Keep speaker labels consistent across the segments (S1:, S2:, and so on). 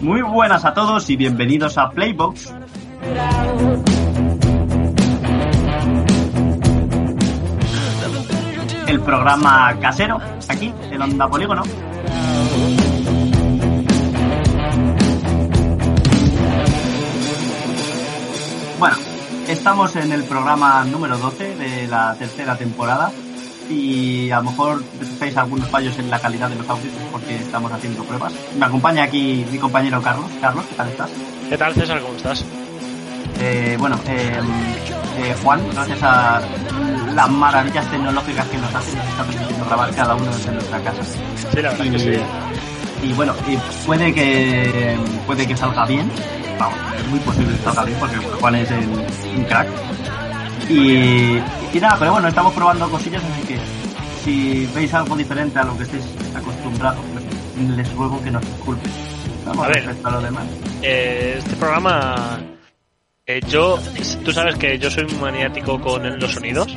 S1: Muy buenas a todos y bienvenidos a Playbox. el programa casero aquí en Onda Polígono. Bueno, estamos en el programa número 12 de la tercera temporada y a lo mejor detectáis algunos fallos en la calidad de los audios porque estamos haciendo pruebas. Me acompaña aquí mi compañero Carlos. Carlos, ¿qué tal estás?
S2: ¿Qué tal, César? ¿Cómo estás?
S1: Eh, bueno, eh, eh, Juan, gracias a las maravillas tecnológicas que nos hacen, nos está permitiendo grabar cada uno desde nuestra casa.
S2: Sí, la verdad
S1: Y,
S2: que sí.
S1: y bueno, y puede que puede que salga bien. Vamos, es muy posible que salga bien porque Juan es el- un crack. Y, y nada, pero bueno, estamos probando cosillas, así que si veis algo diferente a lo que estéis acostumbrados, pues les ruego que nos disculpen. Vamos
S2: A ver.
S1: respecto a lo demás.
S2: Eh, este programa. eh, yo. Tú sabes que yo soy un maniático con los sonidos.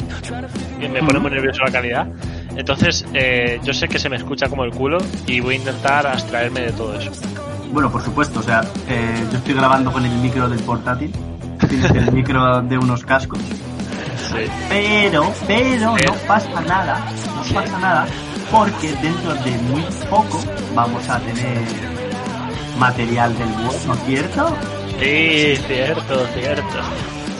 S2: Y me pone muy nervioso la calidad. Entonces, eh, yo sé que se me escucha como el culo. Y voy a intentar abstraerme de todo eso.
S1: Bueno, por supuesto, o sea, eh, yo estoy grabando con el micro del portátil, el micro de unos cascos,
S2: Sí.
S1: pero, pero no pasa nada, no pasa nada, porque dentro de muy poco vamos a tener material del bueno, ¿cierto?
S2: Sí, cierto, cierto.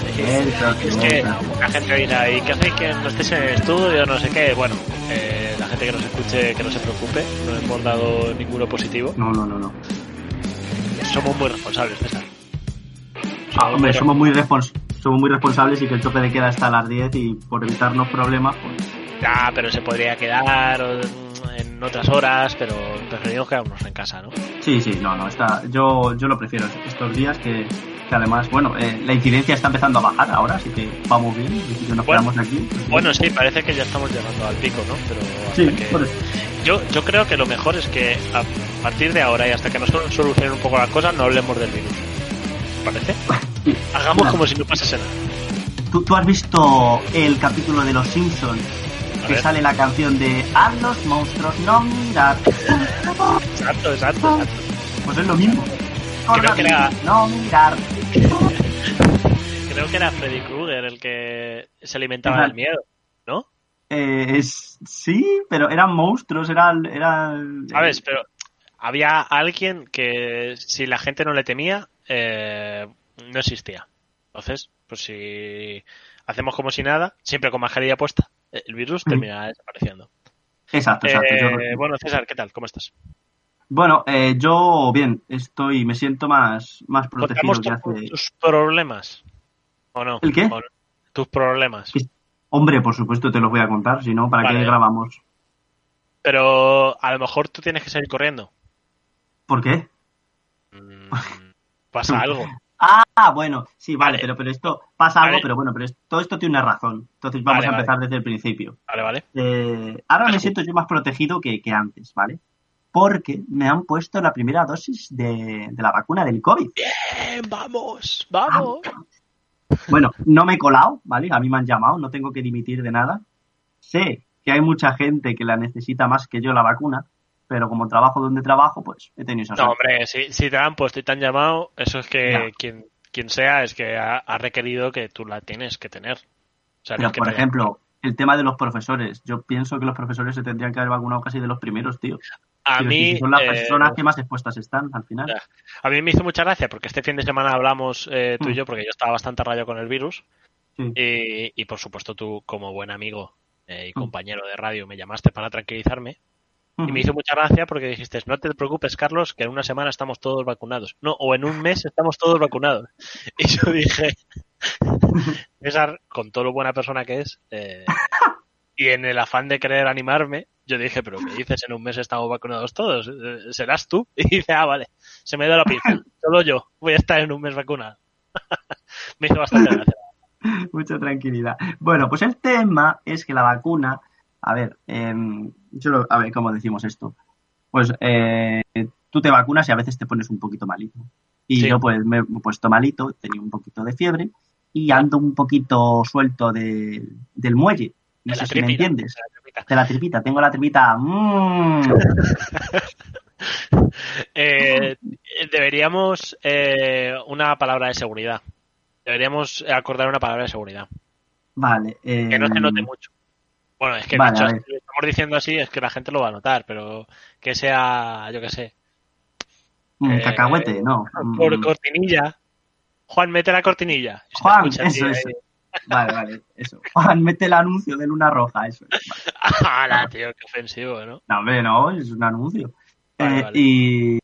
S2: Sí.
S1: Cierto,
S2: Es que la gente dirá, ¿y qué hacéis que no estéis en el estudio? No sé qué. Bueno, eh, la gente que nos escuche, que no se preocupe. No hemos dado ninguno positivo.
S1: No, no, no, no.
S2: Somos muy responsables, César.
S1: Ah, hombre, somos muy, respons- somos muy responsables y que el tope de queda está a las 10 y por evitarnos problemas, pues
S2: Ya, pero se podría quedar en otras horas, pero preferimos quedarnos en casa, ¿no?
S1: Sí, sí, no, no, está, yo, yo lo prefiero estos días que, que además, bueno, eh, la incidencia está empezando a bajar ahora, así que vamos bien, así que nos
S2: Bueno,
S1: quedamos aquí.
S2: Bueno, sí, parece que ya estamos llegando al pico, ¿no? Pero
S1: sí,
S2: que...
S1: por eso.
S2: yo, yo creo que lo mejor es que a partir de ahora y hasta que nos solucionen un poco las cosas, no hablemos del virus. ¿Te ¿Parece? Hagamos como si no pasase nada.
S1: ¿tú, tú has visto el capítulo de Los Simpsons que sale la canción de A los monstruos no mirar?
S2: Exacto, exacto, exacto.
S1: Pues es lo mismo.
S2: Creo que era-
S1: No mirar.
S2: Creo que era Freddy Krueger el que se alimentaba del miedo, ¿no?
S1: Eh, es, sí, pero eran monstruos, eran... eran
S2: ¿Sabes? Pero había alguien que si la gente no le temía, eh, no existía. Entonces, pues si hacemos como si nada, siempre con mascarilla puesta, el virus
S1: Ujú.
S2: terminará desapareciendo.
S1: Exacto, exacto.
S2: Eh,
S1: yo-
S2: bueno, César, ¿qué tal? ¿Cómo estás?
S1: Bueno, eh, yo bien, estoy, me siento más, más protegido
S2: ¿Contamos
S1: que hace...
S2: tus problemas? ¿O no?
S1: ¿El qué?
S2: Tus problemas.
S1: Hombre, por supuesto te los voy a contar, si no, ¿para
S2: Vale.
S1: qué grabamos?
S2: Pero a lo mejor tú tienes que salir corriendo.
S1: ¿Por qué?
S2: Mm, Pasa algo.
S1: Ah, bueno, sí, vale,
S2: Vale.
S1: pero, pero esto pasa algo, pero bueno, pero todo esto tiene una razón. Entonces vamos
S2: Vale,
S1: a empezar desde el principio.
S2: Vale, vale.
S1: Eh, ahora me siento yo más protegido que, que antes, ¿vale? Porque me han puesto la primera dosis de, de la vacuna del COVID.
S2: Bien, vamos, vamos.
S1: Bueno, no me he colado, ¿vale? A mí me han llamado, no tengo que dimitir de nada. Sé que hay mucha gente que la necesita más que yo la vacuna, pero como trabajo donde trabajo, pues he tenido esa
S2: No, hombre, si, si te han puesto y te han llamado, eso es que quien, quien sea es que ha, ha requerido que tú la tienes que tener. O sea, no
S1: Pero,
S2: es que
S1: por ejemplo, el tema de los profesores. Yo pienso que los profesores se tendrían que haber vacunado casi de los primeros, tío.
S2: a
S1: Quiero
S2: mí,
S1: decir, son las
S2: eh,
S1: personas que más expuestas están al final.
S2: Ya. a mí me hizo mucha gracia porque este fin de semana hablamos eh, tú y
S1: Mm.
S2: yo, porque yo estaba bastante rayo con el virus.
S1: Sí.
S2: Y, y, por supuesto tú, como buen amigo eh, y
S1: Mm.
S2: compañero de radio, me llamaste para tranquilizarme. Y me hizo mucha gracia porque dijiste, no te preocupes, Carlos, que en una semana estamos todos vacunados. No, o en un mes estamos todos vacunados. Y yo dije, César, con todo lo buena persona que es, eh, y en el afán de querer animarme, yo dije, pero ¿qué dices? En un mes estamos vacunados todos. Eh, ¿Serás tú? Y dice, ah, vale, se me da la pista. Solo yo voy a estar en un mes vacunado. me hizo bastante gracia.
S1: Mucha tranquilidad. Bueno, pues el tema es que la vacuna, a ver, em, yo a ver, ¿cómo decimos esto? Pues eh, tú te vacunas y a veces te pones un poquito malito. Y
S2: Sí.
S1: yo pues me he puesto malito, tenía un poquito de fiebre y ando un poquito suelto de- del muelle. No
S2: De
S1: sé si me entiendes.
S2: de la tripita.
S1: Tengo la tripita. mm.
S2: Eh, deberíamos eh, una palabra de seguridad. Deberíamos acordar una palabra de seguridad.
S1: Vale. eh,
S2: Que no se note mucho. Bueno, es que
S1: Vale,
S2: dicho, si estamos diciendo así, es que la gente lo va a notar, pero que sea, yo qué sé,
S1: mm,
S2: eh,
S1: cacahuete, no.
S2: por cortinilla. Juan, mete la cortinilla.
S1: Juan,
S2: escucha,
S1: eso,
S2: tío,
S1: eso.
S2: ahí.
S1: Vale, vale, eso. Juan, mete el anuncio de Luna Roja, eso. es, vale.
S2: ¡Hala, tío! Qué ofensivo, ¿no?
S1: No, hombre, no, es un anuncio.
S2: Vale,
S1: Eh,
S2: vale.
S1: Y,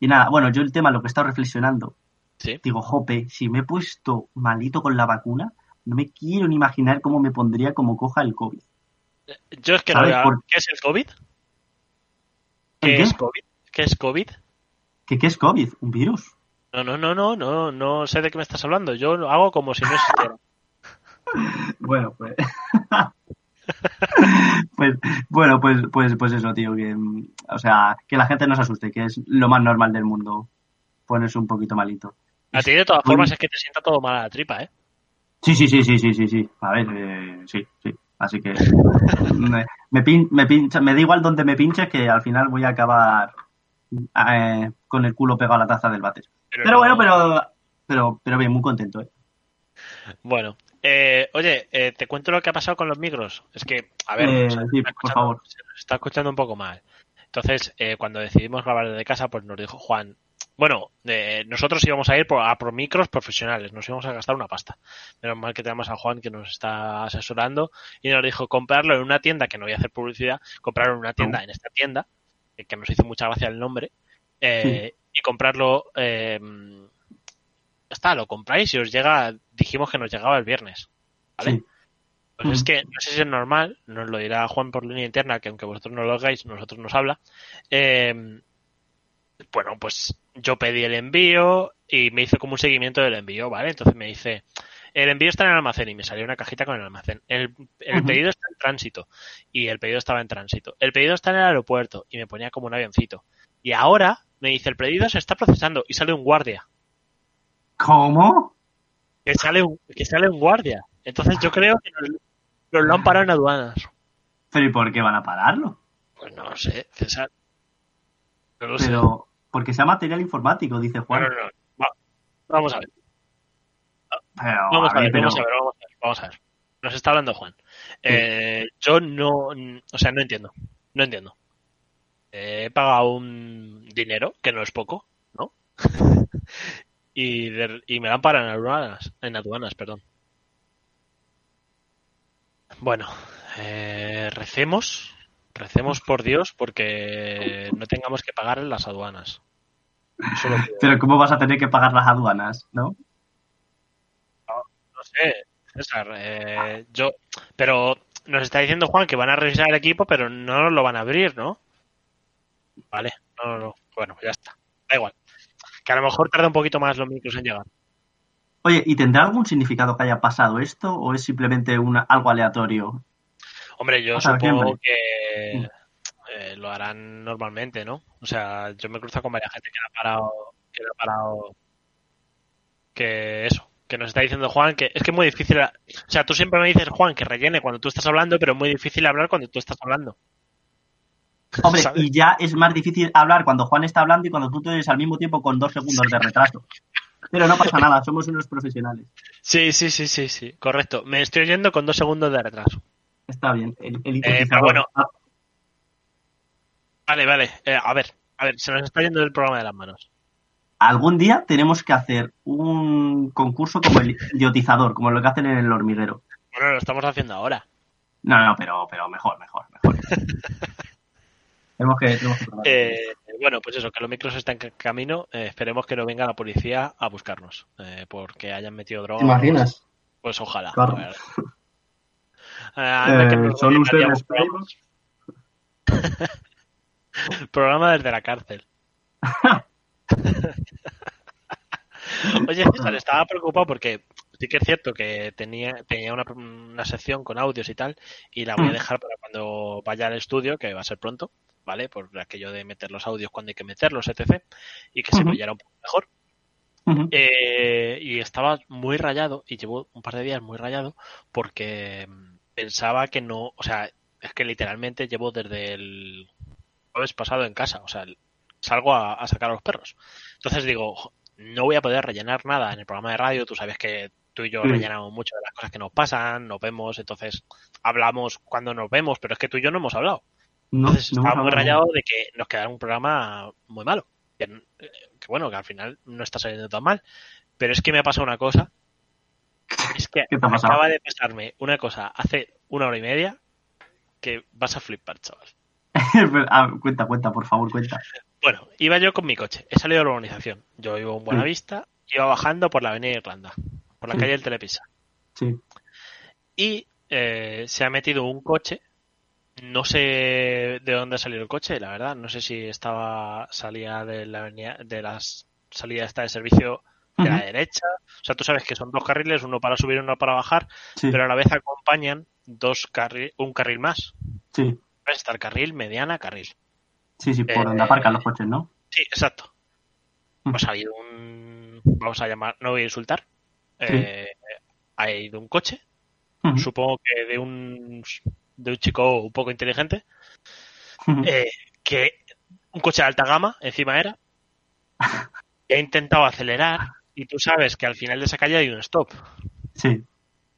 S1: y nada, bueno, yo el tema, lo que he estado reflexionando,
S2: Sí.
S1: digo, jope, si me he puesto malito con la vacuna, no me quiero ni imaginar cómo me pondría como coja el COVID.
S2: Yo es que no
S1: ¿Sabes
S2: veo-
S1: por-
S2: ¿Qué es el COVID?
S1: ¿El
S2: ¿Qué
S1: qué?
S2: es COVID? ¿Qué es COVID?
S1: ¿Qué, ¿Qué es COVID? ¿Un virus?
S2: No, no, no, no, no, no sé de qué me estás hablando. Yo lo hago como si no existiera.
S1: Bueno, pues. pues bueno, pues, pues, pues eso, tío, que, o sea, que la gente no se asuste, que es lo más normal del mundo ponerse un poquito malito.
S2: A ti de todas
S1: Muy-
S2: formas es que te sienta todo mal a la tripa, ¿eh?
S1: Sí, sí, sí, sí, sí, sí, sí. A ver, eh, sí, sí. Así que me, me, pin- me pincha, me da igual donde me pinches que al final voy a acabar eh, con el culo pegado a la taza del váter. Pero
S2: no-
S1: bueno, pero, pero, pero bien, muy contento, ¿eh?
S2: Bueno, eh, oye, eh, te cuento lo que ha pasado con los micros. Es que, a ver,
S1: Eh,
S2: se
S1: sí, por favor.
S2: se nos está escuchando un poco mal. Entonces, eh, cuando decidimos grabar desde casa, pues nos dijo Juan, bueno, eh, nosotros íbamos a ir por, a por micros profesionales, nos íbamos a gastar una pasta. Menos mal que tenemos a Juan que nos está asesorando y nos dijo comprarlo en una tienda, que no voy a hacer publicidad, comprarlo en una tienda, en esta tienda, eh, que nos hizo mucha gracia el nombre, eh, y comprarlo, eh, ya está, lo compráis y os llega, dijimos que nos llegaba el viernes. ¿Vale?
S1: Sí.
S2: Pues es que no sé si es normal, nos lo dirá Juan por línea interna, que aunque vosotros no lo hagáis, nosotros nos habla. Eh, bueno, pues yo pedí el envío y me hizo como un seguimiento del envío, ¿vale? Entonces me dice, el envío está en el almacén y me salió una cajita con el almacén. El, el pedido está en tránsito y el pedido estaba en tránsito. El pedido está en el aeropuerto y me ponía como un avioncito. Y ahora me dice, el pedido se está procesando y sale un guardia.
S1: ¿Cómo?
S2: Que sale un, que sale un guardia. Entonces yo creo que nos, nos lo han parado en aduanas.
S1: ¿Pero y por qué van a pararlo?
S2: Pues no lo sé, César. No lo sé.
S1: Porque sea material informático, dice Juan.
S2: No, no, no. Va- vamos a ver.
S1: Pero,
S2: Vamos a ver,
S1: pero-
S2: vamos a ver, vamos a ver, vamos a ver. Nos está hablando Juan. Eh, yo no, o sea, no entiendo, no entiendo. Eh, he pagado un dinero que no es poco, ¿no? y, de- y me dan para en aduanas, en aduanas, perdón. Bueno, eh, recemos, recemos por Dios porque no tengamos que pagar en las aduanas.
S1: Pero ¿cómo vas a tener que pagar las aduanas, no?
S2: No sé, César. eh, yo, pero nos está diciendo Juan que van a revisar el equipo, pero no lo van a abrir, ¿no? Vale, no, no, no. Bueno, ya está. Da igual. Que a lo mejor tarda un poquito más los micros en llegar.
S1: Oye, ¿y tendrá algún significado que haya pasado esto o es simplemente una, algo aleatorio?
S2: Hombre, yo supongo que eh, lo harán normalmente, ¿no? O sea, yo me cruzo con varias gente que ha parado, que ha parado, que eso, que nos está diciendo Juan que es que es muy difícil, o sea, tú siempre me dices Juan que rellene cuando tú estás hablando, pero es muy difícil hablar cuando tú estás hablando.
S1: Hombre,
S2: ¿Sabes?
S1: y ya es más difícil hablar cuando Juan está hablando y cuando tú te oyes al mismo tiempo con dos segundos de retraso. Pero no pasa nada, somos unos profesionales.
S2: Sí, sí, sí, sí, sí, correcto. Me estoy oyendo con dos segundos de retraso.
S1: Está bien. El, el
S2: pero
S1: hipotetizador.
S2: bueno.
S1: Ah,
S2: Vale, vale. eh, a ver, a ver, se nos está yendo el programa de las manos.
S1: Algún día tenemos que hacer un concurso como el idiotizador, como lo que hacen en el hormiguero.
S2: Bueno, lo estamos haciendo ahora.
S1: No, no, pero, pero mejor, mejor, mejor. Tenemos que, tenemos que.
S2: Eh, bueno, pues eso, que los micros están en camino. eh, esperemos que no venga la policía a buscarnos. eh, porque hayan metido droga.
S3: ¿Te imaginas?
S2: Pues ojalá.
S3: Claro.
S2: Eh, anda
S1: Eh, ¿Son ustedes?
S2: Programa desde la cárcel. Oye, César, estaba preocupado porque sí que es cierto que tenía, tenía una, una sección con audios y tal, y la voy a
S1: Mm.
S2: dejar para cuando vaya al estudio, que va a ser pronto, ¿vale? Por aquello de meter los audios cuando hay que meterlos, etc. Y que se me un poco mejor. Eh, y estaba muy rayado, y llevo un par de días muy rayado, porque mm, pensaba que no, o sea, es que literalmente llevo desde el jueves pasado en casa, o sea, salgo a, a sacar a los perros. Entonces digo, "Jo, no voy a poder rellenar nada en el programa de radio, tú sabes que tú y yo
S1: Sí.
S2: rellenamos mucho de las cosas que nos pasan, nos vemos, entonces hablamos cuando nos vemos, pero es que tú y yo no hemos hablado.
S1: No,
S2: Entonces
S1: no
S2: estaba muy rayado de que nos quedara un programa muy malo. Que, que bueno, que al final no está saliendo tan mal. Pero es que me ha pasado una cosa. Es que
S1: ¿Qué te ha pasado?
S2: acaba de pasarme una cosa hace una hora y media que vas a flipar, chaval.
S1: Ah, cuenta, cuenta, por favor, cuenta.
S2: Bueno, iba yo con mi coche. He salido de la urbanización. Yo vivo en Buenavista. Iba bajando por la avenida Irlanda. Por la
S1: Sí.
S2: calle del Telepisa.
S1: Sí.
S2: y eh, se ha metido un coche. No sé de dónde ha salido el coche, la verdad. No sé si estaba salía de la avenida, de las salida esta de servicio de la derecha. O sea, tú sabes que son dos carriles, uno para subir y uno para bajar,
S1: Sí,
S2: pero a la vez acompañan dos carri- un carril más.
S1: sí,
S2: Está el carril, mediana, carril.
S1: sí, sí, por
S2: Eh,
S1: donde aparcan los coches, ¿no?
S2: Sí, exacto. Pues ha habido un. Vamos a llamar, no voy a insultar. Eh, ha ido un coche supongo que de un de un chico un poco inteligente eh, que un coche de alta gama encima era que ha intentado acelerar y tú sabes que al final de esa calle hay un stop
S1: Sí.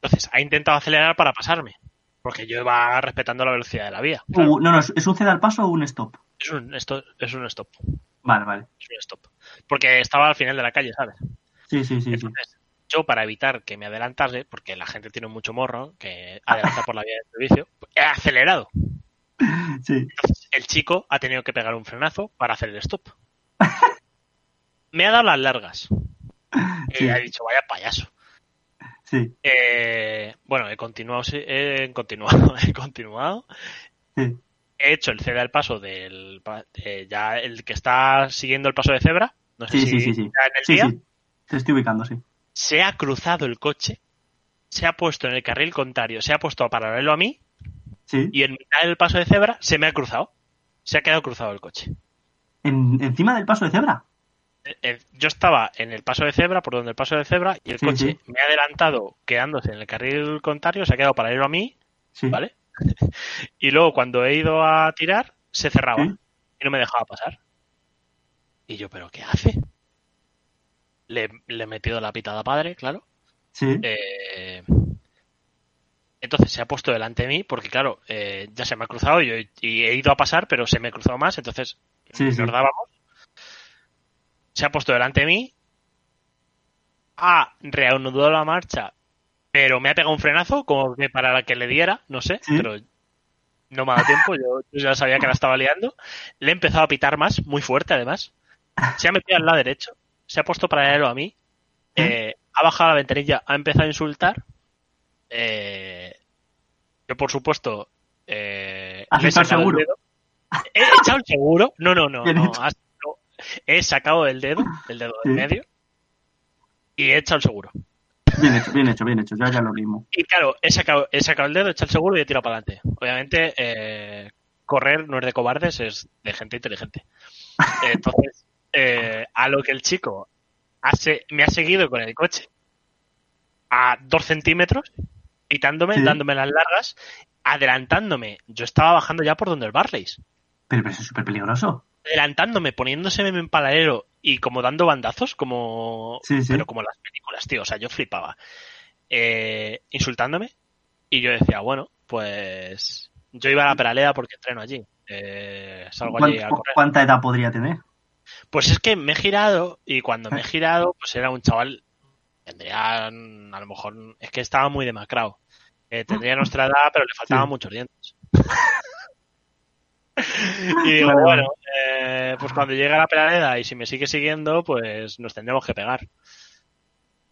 S2: entonces ha intentado acelerar para pasarme porque yo iba respetando la velocidad de la vía
S1: Uh, no, no, ¿es un ceda al paso o un stop?
S2: es un esto es un stop
S1: Vale, vale.
S2: es un stop porque estaba al final de la calle sabes
S1: Sí, sí, sí, sí.
S2: entonces yo para evitar que me adelantase porque la gente tiene mucho morro que adelanta por la vía de servicio he acelerado
S1: Sí.
S2: el chico ha tenido que pegar un frenazo para hacer el stop. Me ha dado las largas. Y
S1: Sí.
S2: ha dicho, vaya payaso.
S1: Sí,
S2: Eh, bueno, he continuado, sí, he continuado, he continuado.
S1: sí.
S2: He hecho el ceda al paso del de ya el que está siguiendo el paso de cebra. No sé
S1: Sí,
S2: si
S1: sí, sí,
S2: en el
S1: Sí,
S2: día.
S1: sí. Te estoy ubicando, sí.
S2: Se ha cruzado el coche, se ha puesto en el carril contrario, se ha puesto a paralelo a mí
S1: Sí.
S2: y en mitad del paso de cebra se me ha cruzado. Se ha quedado cruzado el coche.
S1: En- encima del paso de cebra.
S2: Eh, eh, yo estaba en el paso de cebra, por donde el paso de cebra, y el coche me ha adelantado quedándose en el carril contrario, se ha quedado paralelo a mí,
S1: Sí.
S2: ¿vale? y luego cuando he ido a tirar, se cerraba
S1: Sí.
S2: y no me dejaba pasar. Y yo, ¿pero qué hace? Le, le he metido la pitada padre, claro.
S1: Sí.
S2: Eh, entonces se ha puesto delante de mí, porque claro, eh, ya se me ha cruzado y, y he ido a pasar, pero se me ha cruzado más, entonces nos dábamos. Se ha puesto delante de mí, ha reanudado la marcha, pero me ha pegado un frenazo, como que para que le diera, no sé,
S1: Sí.
S2: pero no me ha dado tiempo, yo, yo ya sabía que la estaba liando. Le he empezado a pitar más, muy fuerte además. Se ha metido al lado derecho, se ha puesto paralelo a mí,
S1: Sí.
S2: eh, ha bajado la ventanilla, ha empezado a insultar. eh, yo, por supuesto, eh,
S1: ¿Has
S2: le he
S1: seguro?
S2: He echado el seguro. No, no, no. No. He sacado el dedo, el dedo
S1: Sí.
S2: del medio, y he echado el seguro.
S1: Bien hecho, bien hecho, bien hecho. Ya, ya lo mismo.
S2: Y claro, he sacado, he sacado el dedo, he echado el seguro y he tirado para adelante. Obviamente, eh, correr no es de cobardes, es de gente inteligente. Entonces, eh, a lo que el chico ha se- me ha seguido con el coche a dos centímetros, quitándome,
S1: Sí.
S2: dándome las largas, adelantándome. Yo estaba bajando ya por donde el Barleys.
S1: Pero, pero eso es súper peligroso.
S2: Adelantándome, poniéndose en paralelo y como dando bandazos, como
S1: Sí, sí.
S2: pero como las películas, tío. O sea, yo flipaba. Eh, insultándome. Y yo decía, bueno, pues yo iba a la peraleda porque entreno allí. Eh, salgo allí a
S1: ¿Cuán-
S2: correr.
S1: ¿Cuánta edad podría tener?
S2: Pues es que me he girado y cuando me he girado, pues era un chaval, tendría, a lo mejor, es que estaba muy demacrado. Eh, tendría nuestra edad, pero le faltaban
S1: Sí.
S2: muchos dientes. Y digo,
S1: Vale,
S2: bueno, eh, pues cuando llegue a la peraleda y si me sigue siguiendo, pues nos tendremos que pegar.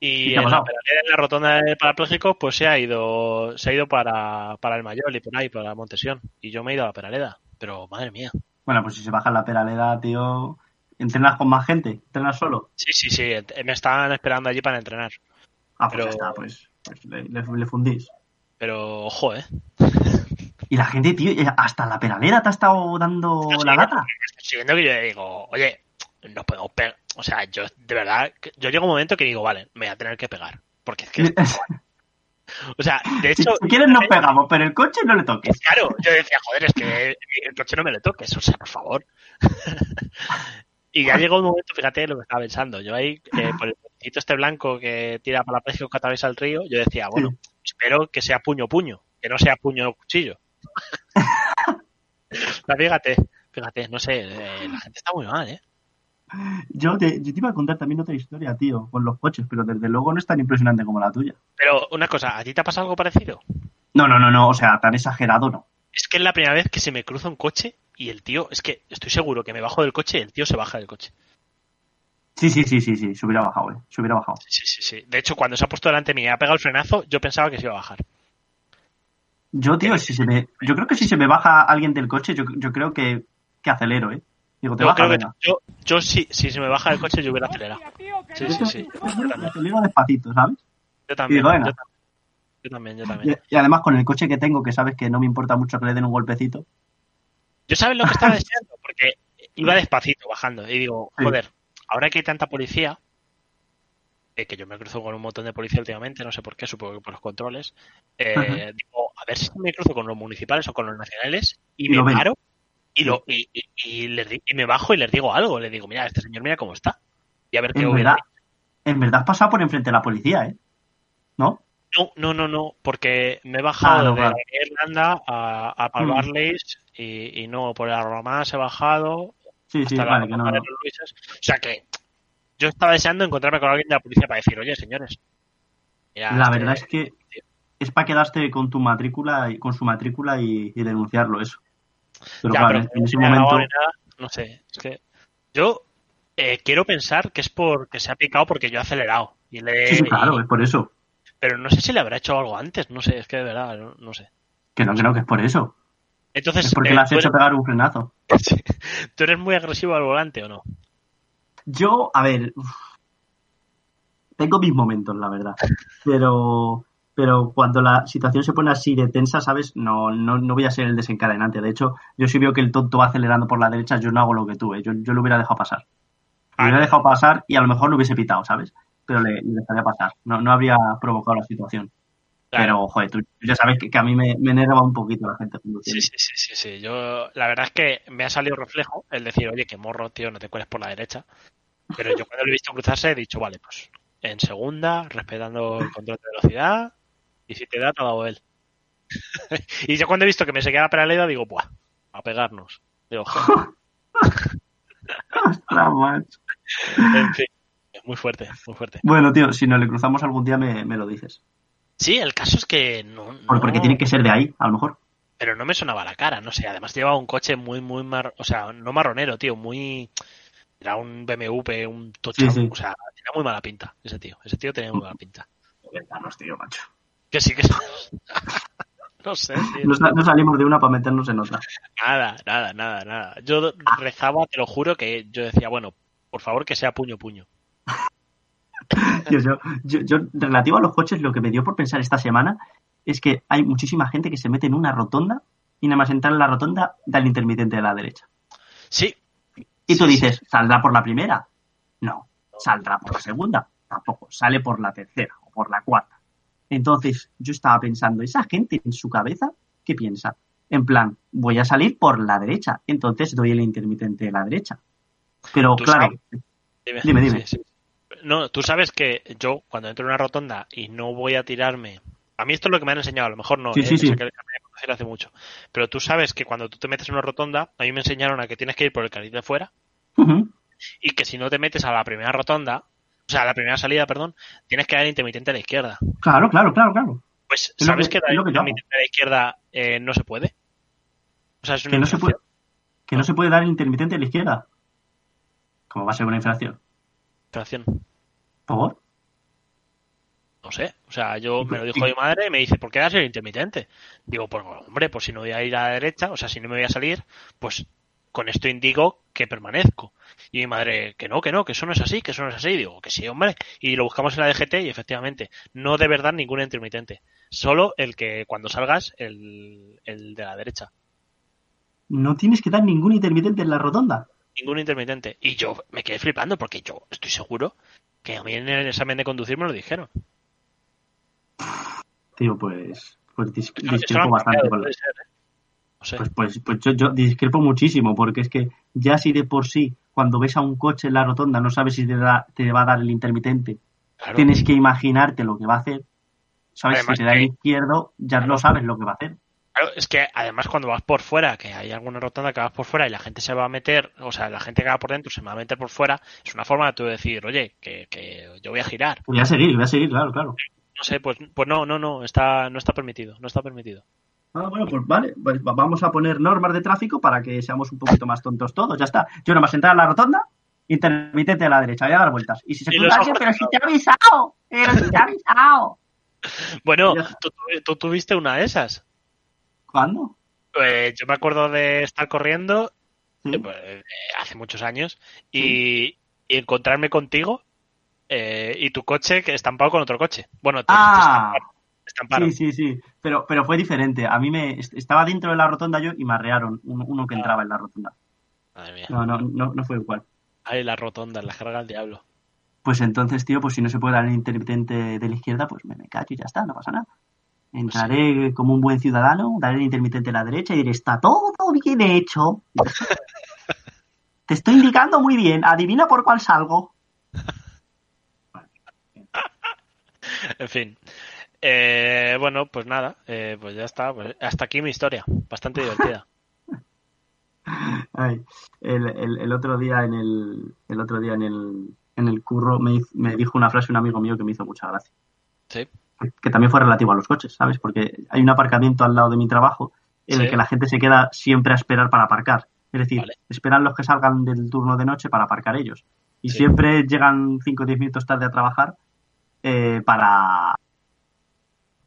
S1: ¿Y
S2: en la peraleda, en la rotonda de parapléjicos, pues se ha ido, se ha ido para, para el Mayol y por ahí, para Montesión. Y yo me he ido a la peraleda. Pero madre mía.
S1: Bueno, pues si se baja la peraleda, tío. ¿Entrenas con más gente? ¿Entrenas solo?
S2: Sí, sí, sí. Me estaban esperando allí para entrenar.
S1: Ah, pues
S2: Pero-
S1: ya está, pues, pues le, le- le fundís.
S2: Pero ojo, eh.
S1: Y la gente, tío, eh, hasta la peralera te ha estado dando la lata.
S2: Estoy viendo que yo le digo, oye, nos podemos pegar. O sea, yo de verdad, yo llego a un momento que digo, vale, me voy a tener que pegar. Porque es que, o sea, de hecho,
S1: si quieres nos pegamos, pero el coche no le toques.
S2: claro, yo decía, joder, es que el coche no me lo toques, o sea, por favor. y ya llegó un momento, fíjate lo que estaba pensando. Yo ahí, eh, por el puentecito este blanco que tira para la precio que atraviesa el río, yo decía, bueno, espero que sea puño puño, que no sea puño cuchillo. Pero fíjate, fíjate, no sé, eh, la gente está muy mal, ¿eh?
S1: Yo te, yo te iba a contar también otra historia, tío, con los coches, pero desde luego no es tan impresionante como la tuya.
S2: Pero una cosa, ¿a ti te ha pasado algo parecido?
S1: No, no, no, no, o sea, tan exagerado no.
S2: Es que es la primera vez que se me cruza un coche y el tío, es que estoy seguro que me bajo del coche y el tío se baja del coche.
S1: Sí, sí, sí, sí, sí, se hubiera bajado, eh, se hubiera bajado.
S2: Sí, sí, sí. De hecho, cuando se ha puesto delante mío y ha pegado el frenazo, yo pensaba que se iba a bajar.
S1: Yo, tío, si se me, yo creo que si se me baja alguien del coche, yo, yo creo que, que acelero, eh. Digo, te
S2: Yo,
S1: baja,
S2: creo que
S1: venga.
S2: yo, yo sí, si se me baja del coche, yo hubiera acelerado. Sí, sí, sí. Yo también,
S1: Acelero despacito, ¿sabes?
S2: yo también.
S1: digo, venga.
S2: Yo también, yo también. yo también.
S1: Y, y además con el coche que tengo, que sabes que no me importa mucho que le den un golpecito.
S2: Yo sabes lo que estaba deseando, porque iba despacito bajando y digo,
S1: Sí.
S2: joder, ahora que hay tanta policía, eh, que yo me cruzo con un montón de policía últimamente, no sé por qué, supongo que por los controles, eh, digo, a ver si me cruzo con los municipales o con los nacionales y, me paro y, lo, y, y- y les di- y me bajo y les digo algo, le digo, mira, este señor mira cómo está. Y a ver qué
S1: En verdad, en verdad has pasado por enfrente de la policía, ¿eh? ¿No?
S2: No, no, no, no, porque me he bajado
S1: Ah, no,
S2: de
S1: claro.
S2: Irlanda a, a Pal
S1: Mm.
S2: Y, y no, por la Romás he bajado
S1: Sí, sí,
S2: hasta la
S1: vale, que no,
S2: de los Luises. O sea que yo estaba deseando encontrarme con alguien de la policía para decir, oye, señores. mira,
S1: La
S2: este-
S1: verdad es que es para quedarte con tu matrícula y con su matrícula y, y denunciarlo eso. Pero
S2: Ya,
S1: claro,
S2: pero
S1: en- ese momento.
S2: nada, no sé, es que yo eh, quiero pensar que es porque se ha picado porque yo he acelerado. Y le,
S1: Sí, sí, claro,
S2: y-
S1: es por eso.
S2: pero no sé si le habrá hecho algo antes, no sé, es que de verdad, no, no sé.
S1: Que no, que no, que es por eso.
S2: Entonces,
S1: Es porque
S2: eh,
S1: le has
S2: ¿tú,
S1: hecho
S2: eres,
S1: pegar un frenazo.
S2: tú eres muy agresivo al volante o no?
S1: Yo, a ver, tengo mis momentos, la verdad. Pero, pero cuando la situación se pone así de tensa, ¿sabes? No, no, no voy a ser el desencadenante. De hecho, yo si veo que el tonto va acelerando por la derecha, yo no hago lo que tú, ¿eh? Yo, yo lo hubiera dejado pasar. Lo hubiera dejado pasar y a lo mejor lo hubiese pitado, ¿sabes? Pero le, le dejaría pasar. No, no habría provocado la situación.
S2: Claro.
S1: Pero, joder, tú ya sabes que, que a mí me, me enerva un poquito la gente
S2: Sí, sí, sí, sí, sí. Yo, la verdad es que me ha salido reflejo el decir, oye, que morro, tío, no te cueles por la derecha. Pero yo cuando lo he visto cruzarse he dicho, vale, pues en segunda, respetando el control de velocidad, y si te da, te ha dado él. y yo cuando he visto que me seguía la paralela, digo, buah, a pegarnos. Digo,
S1: Ostras, macho.
S2: en fin, muy fuerte, muy fuerte.
S1: Bueno, tío, si nos le cruzamos algún día me, me lo dices.
S2: Sí, el caso es que no, no-
S1: Porque tiene que ser de ahí, a lo mejor.
S2: pero no me sonaba la cara, no sé, además llevaba un coche muy, muy mar, o sea, no marronero, tío, muy, era un BMW, un Tocho,
S1: Sí, sí.
S2: o sea, tenía muy mala pinta, ese tío, ese tío tenía muy mala pinta.
S1: Vamos, tío, macho.
S2: Que sí, que no sé, tío.
S1: No, sa- no salimos de una para meternos en otra.
S2: Nada, nada, nada, nada. Yo rezaba, te lo juro, que yo decía, bueno, por favor que sea puño puño.
S1: Yo, yo, yo, relativo a los coches, lo que me dio por pensar esta semana es que hay muchísima gente que se mete en una rotonda y nada más entrar en la rotonda da el intermitente de la derecha.
S2: Sí.
S1: Y tú
S2: Sí,
S1: dices, ¿saldrá por la primera? No. ¿Saldrá por la segunda? Tampoco. Sale por la tercera o por la cuarta. Entonces, yo estaba pensando, esa gente en su cabeza, ¿qué piensa? En plan, voy a salir por la derecha, entonces doy el intermitente de la derecha. Pero claro,
S2: sabes. Dime,
S1: Dime, dime.
S2: Sí, sí. No, tú sabes que yo, cuando entro en una rotonda y no voy a tirarme. A mí esto es lo que me han enseñado, a lo mejor no,
S1: Sí,
S2: ¿eh?
S1: sí, sí.
S2: Que hace mucho. Pero tú sabes que cuando tú te metes en una rotonda, a mí me enseñaron a que tienes que ir por el carril de fuera y que si no te metes a la primera rotonda, o sea, la primera salida, perdón, tienes que dar intermitente a la izquierda.
S1: claro, claro, claro, claro.
S2: Pues, ¿sabes
S1: que-
S2: dar intermitente a la izquierda eh, no se puede? O sea, es una
S1: Que no se puede. Que no se puede dar el intermitente a la izquierda. ¿Cómo va a ser una infracción?
S2: Infracción.
S1: ¿Por?
S2: No sé. O sea, yo me lo dijo mi madre y me dice, ¿por qué das el intermitente? Digo, pues hombre, pues si no voy a ir a la derecha, o sea, si no me voy a salir, pues con esto indico que permanezco. Y mi madre, que no, que no, que eso no es así, que eso no es así. Digo, que sí, hombre. Y lo buscamos en la DGT y efectivamente, no de verdad ningún intermitente. Solo el que cuando salgas, el, el de la derecha.
S1: No tienes que dar ningún intermitente en la rotonda.
S2: Ningún intermitente. Y yo me quedé flipando porque yo estoy seguro que a mí en el examen de conducir me lo dijeron.
S1: Tío, pues, pues dis- discrepo bastante con
S2: ser, ¿eh? No sé.
S1: Pues, pues, pues yo, yo discrepo muchísimo, porque es que ya si de por sí, cuando ves a un coche en la rotonda, no sabes si te, da- te va a dar el intermitente,
S2: Claro.
S1: tienes que imaginarte lo que va a hacer. Sabes,
S2: Además
S1: si te da el izquierdo, ya no sabes lo que va a hacer.
S2: Claro, es que además cuando vas por fuera, que hay alguna rotonda que vas por fuera y la gente se va a meter, o sea, la gente que va por dentro se va a meter por fuera, es una forma de tú decir, oye, que, que yo voy a girar.
S1: Voy a seguir, voy a seguir, claro, claro.
S2: No sé, pues, pues no, no, no, está, no está permitido, no está permitido.
S1: Ah, bueno, pues vale, pues va- vamos a poner normas de tráfico para que seamos un poquito más tontos todos, ya está. Yo nomás entrar a la rotonda, intermitente a la derecha, voy a dar vueltas. Y si se cruza pero si te he avisado, pero si te he avisado.
S2: Bueno, tú, tuviste una de esas.
S1: ¿Cuándo?
S2: Eh, yo me acuerdo de estar corriendo
S1: Sí.
S2: eh, pues, eh, hace muchos años y, y encontrarme contigo eh, y tu coche que estampado con otro coche. Bueno, te,
S1: Ah,
S2: te estamparon.
S1: sí, sí, sí. Pero, pero fue diferente. A mí me est- estaba dentro de la rotonda yo y me arrearon uno, que
S2: Ah.
S1: entraba en la rotonda.
S2: Madre mía.
S1: No, no, no, no fue igual.
S2: Ahí la rotonda, la carga del diablo.
S1: Pues entonces, tío, pues si no se puede dar el intermitente de la izquierda, pues me, me callo y ya está, no pasa nada. Entraré como un buen ciudadano, daré el intermitente a la derecha y diré, está todo bien hecho. Te estoy indicando muy bien, adivina por cuál salgo.
S2: En fin. Eh, bueno, pues nada, eh, pues ya está. pues hasta aquí mi historia. Bastante divertida.
S1: Ay, el, el- el otro día en el, el otro día en el, en el curro me, me dijo una frase un amigo mío que me hizo mucha gracia.
S2: Sí.
S1: que también fue relativo a los coches, ¿sabes? Porque hay un aparcamiento al lado de mi trabajo en
S2: Sí.
S1: el que la gente se queda siempre a esperar para aparcar. Es decir,
S2: Vale.
S1: esperan los que salgan del turno de noche para aparcar ellos. Y
S2: Sí.
S1: siempre llegan 5 o 10 minutos tarde a trabajar eh, para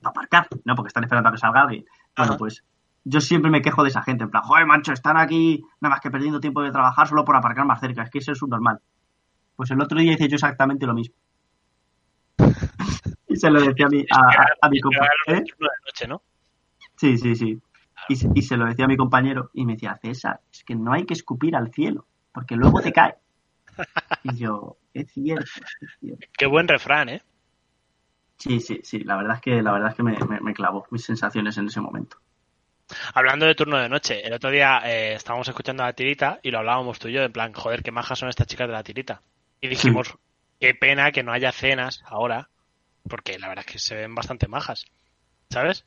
S1: aparcar, ¿no? Porque están esperando a que salga alguien. Bueno,
S2: Ajá.
S1: pues yo siempre me quejo de esa gente, en plan, joder, mancho, están aquí nada más que perdiendo tiempo de trabajar solo por aparcar más cerca, es que eso es un normal. Pues el otro día hice yo exactamente lo mismo. y se lo decía a mi, a, a- a mi compañero. ¿eh? Sí, sí, sí. Y, se- y se lo decía a mi compañero y me decía, César, es que no hay que escupir al cielo, porque luego te cae. Y yo, es cierto, es cierto.
S2: Qué buen refrán, ¿eh?
S1: Sí, sí, sí, la verdad es que, la verdad es que me, me- me clavó mis sensaciones en ese momento.
S2: Hablando de turno de noche, el otro día eh, estábamos escuchando a la tirita y lo hablábamos tú y yo, en plan, joder, qué majas son estas chicas de la tirita. Y dijimos, qué pena que no haya cenas ahora, porque la verdad es que se ven bastante majas, ¿sabes?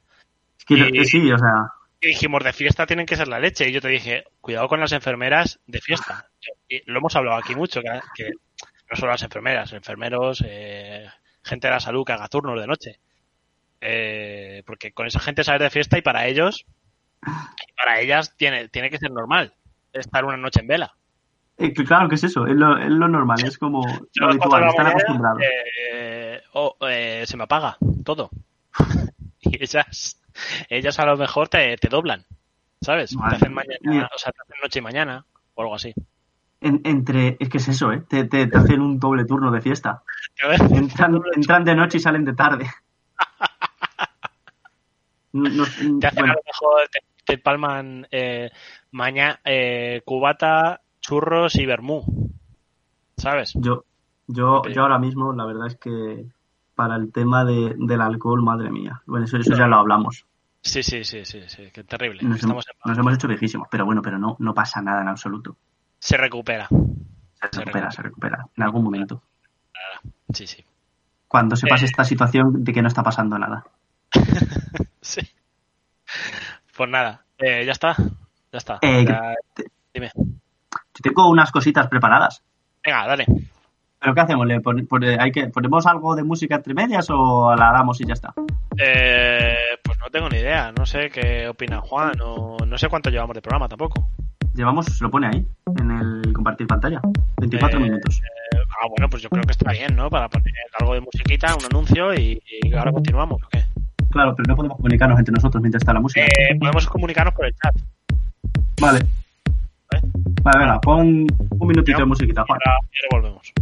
S1: Es que,
S2: Y-
S1: sí, o sea,
S2: Y dijimos, de fiesta tienen que ser la leche. Y yo te dije, cuidado con las enfermeras de fiesta. Y lo hemos hablado aquí mucho, que, que no solo las enfermeras, enfermeros, eh, gente de la salud que haga turnos de noche. Eh, porque con esa gente sales de fiesta y para ellos, y para ellas tiene, tiene que ser normal estar una noche en vela.
S1: eh, claro que es eso, es lo, es lo normal, es como lo habitual, están acostumbrados.
S2: eh, oh, eh, se me apaga todo. y ellas, ellas a lo mejor te, te doblan, ¿sabes? Te hacen mañana, o sea, te hacen noche y mañana, o algo así.
S1: En- entre, es que es eso, ¿eh? Te, te- te hacen un doble turno de fiesta. Entran, entran de noche y salen de tarde. No- no-
S2: te hacen
S1: bueno,
S2: a lo mejor, te, te palman eh, mañana eh, cubata, churros y vermú. ¿Sabes?
S1: yo, yo, yo ahora mismo, la verdad es que para el tema de, del alcohol, madre mía. Bueno, eso, eso ya lo hablamos.
S2: Sí, sí, sí, sí, sí, qué terrible.
S1: Nos,
S2: Estamos en-
S1: nos hemos hecho viejísimos, pero bueno, pero no, no pasa nada en absoluto.
S2: Se recupera.
S1: Se recupera,
S2: recupera.
S1: se recupera. En algún momento.
S2: Sí, sí.
S1: Cuando se pase
S2: Eh.
S1: esta situación de que no está pasando nada.
S2: Sí. Pues nada, eh, ya está. Ya está.
S1: Eh,
S2: Ya-
S1: te-
S2: Dime.
S1: Yo tengo unas cositas preparadas.
S2: Venga, dale.
S1: ¿Pero qué hacemos? ¿Le pon- pon- hay que, ¿Ponemos algo de música entre medias o la damos y ya está?
S2: Eh, pues no tengo ni idea. No sé qué opina Juan o no sé cuánto llevamos de programa tampoco.
S1: Llevamos, se lo pone ahí, en el compartir pantalla. 24
S2: Eh,
S1: minutos.
S2: eh, ah, bueno, pues yo creo que está bien, ¿no? Para poner algo de musiquita, un anuncio y, y ahora continuamos, ¿o qué?
S1: Claro, pero no podemos comunicarnos entre nosotros mientras está la música.
S2: Eh, podemos comunicarnos por el chat.
S1: Vale.
S2: ¿vale?
S1: Vale, venga, pon un minutito de musiquita,
S2: Y
S1: Juan.
S2: ahora, y ahora volvemos.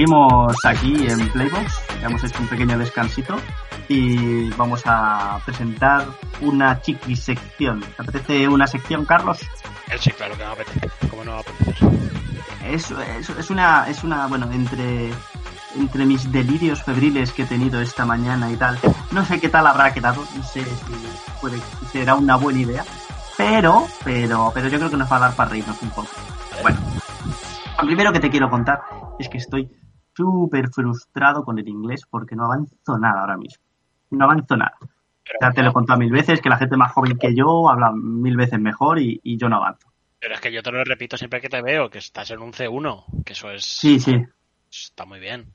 S1: Seguimos aquí en Playbox. Ya hemos hecho un pequeño descansito y vamos a presentar una chiqui sección. ¿Te apetece una sección, Carlos?
S2: Eh, sí, claro que me apetece. ¿Cómo no va a apetecer?
S1: Es, es, es una, es una, bueno, entre, entre mis delirios febriles que he tenido esta mañana y tal, no sé qué tal habrá quedado, no sé si puede, será una buena idea, pero, pero, pero yo creo que nos va a dar para reírnos un poco. Bueno, lo primero que te quiero contar es que estoy súper frustrado con el inglés porque no avanzo nada ahora mismo. No avanzo nada.
S2: Pero,
S1: Ya te lo he contado mil veces, que la gente más joven que yo habla mil veces mejor y, y yo no avanzo.
S2: pero es que yo te lo repito siempre que te veo, que estás en un C1, que eso es...
S1: Sí, sí.
S2: Está muy bien.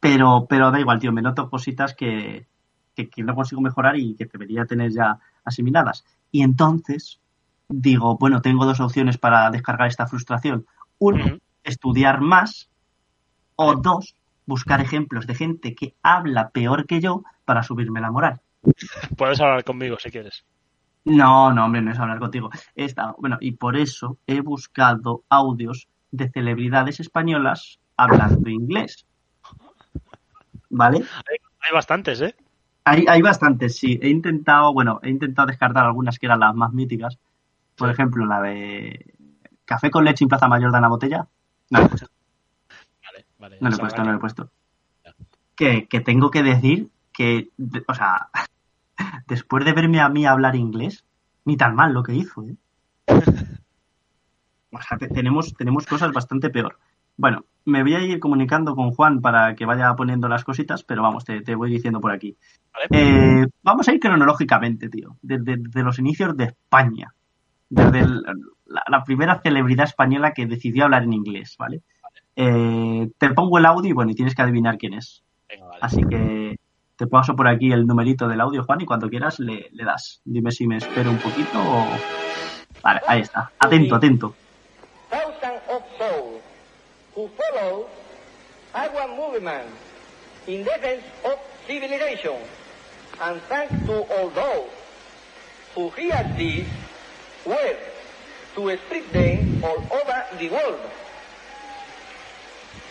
S1: pero, pero da igual, tío, me noto cositas que, que, que no consigo mejorar y que debería tener ya asimiladas. Y entonces digo, bueno, tengo dos opciones para descargar esta frustración. Uno, estudiar más. O dos, buscar ejemplos de gente que habla peor que yo para subirme la moral.
S2: Puedes hablar conmigo si quieres.
S1: No, no, hombre, no es hablar contigo. He estado- bueno, y por eso he buscado audios de celebridades españolas hablando inglés. ¿Vale?
S2: Hay bastantes, ¿eh?
S1: Hay, hay bastantes, sí. He intentado, bueno, he intentado descartar algunas que eran las más míticas. Por ejemplo, la de café con leche en Plaza Mayor de Ana Botella. No,
S2: Vale,
S1: no lo he puesto, no lo he puesto. Que, que tengo que decir que, o sea, después de verme a mí hablar inglés, ni tan mal lo que hizo, ¿eh? O sea, te- tenemos, tenemos cosas bastante peor. Bueno, me voy a ir comunicando con Juan para que vaya poniendo las cositas, pero vamos, te, te voy diciendo por aquí.
S2: Vale.
S1: Eh, vamos a ir cronológicamente, tío, desde, desde los inicios de España, desde el- la, la primera celebridad española que decidió hablar en inglés, ¿vale? Eh, te pongo el audio y bueno, y tienes que adivinar quién es.
S2: Venga, vale.
S1: Así que te paso por aquí el numerito del audio, Juan, y cuando quieras le, le das. Dime si me espero un poquito o... Vale, ahí está. Atento, atento.
S4: in defense of civilization. And thanks to all those who hear these words to spread them all over the world.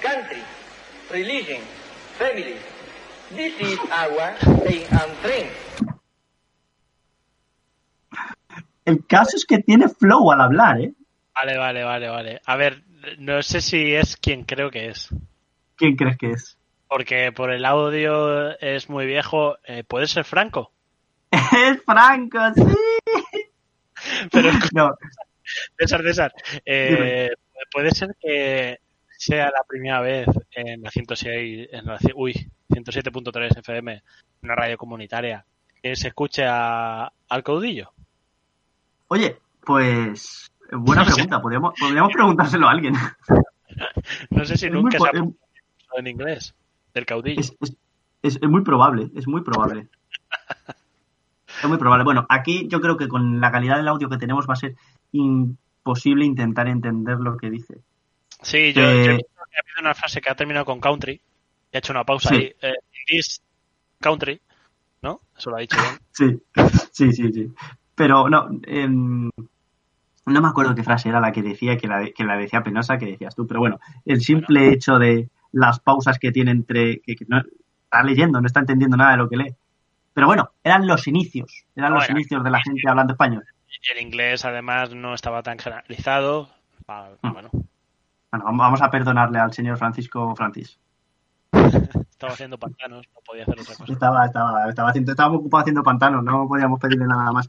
S4: Country, religion, family. This is our and dream.
S1: El caso es que tiene flow al hablar, ¿eh?
S2: Vale, vale, vale, vale. A ver, no sé si es quien creo que es.
S1: ¿Quién crees que es?
S2: Porque por el audio es muy viejo. Eh, ¿Puede ser Franco?
S1: Es Franco, sí.
S2: Pero
S1: No,
S2: César, César, eh, puede ser que sea la primera vez en la 106, en la, ci- uy, 107.3 FM, una radio comunitaria, que se escuche a- al caudillo.
S1: Oye, pues Buena pregunta, podríamos, podríamos preguntárselo a alguien.
S2: No sé si
S1: Es
S2: nunca se ha
S1: es-
S2: en inglés. Del caudillo.
S1: Es- es muy probable, es muy probable. Es muy probable. Bueno, aquí yo creo que con la calidad del audio que tenemos va a ser imposible intentar entender lo que dice.
S2: Sí, yo,
S1: Eh,
S2: yo he visto que ha habido una frase que ha terminado con country. Y ha hecho una pausa
S1: Sí.
S2: ahí. Eh, this country. ¿No? Eso lo ha dicho bien.
S1: Sí, sí, sí, sí. Pero no, em, no me acuerdo qué frase era la que decía, que la, que la decía penosa, que decías tú. Pero bueno, el simple hecho de las pausas que tiene entre... que, que no, está leyendo, no está entendiendo nada de lo que lee. Pero bueno, eran los inicios, eran los
S2: Bueno,
S1: inicios de la gente hablando español.
S2: El inglés, además, no estaba tan generalizado.
S1: Mm.
S2: Bueno,
S1: Bueno, vam- vamos a perdonarle al señor Francisco Francis.
S2: estaba haciendo pantanos, no podía hacer otra cosa.
S1: Estaba, estaba, estaba haciendo, estábamos ocupados haciendo pantanos, no podíamos pedirle nada más.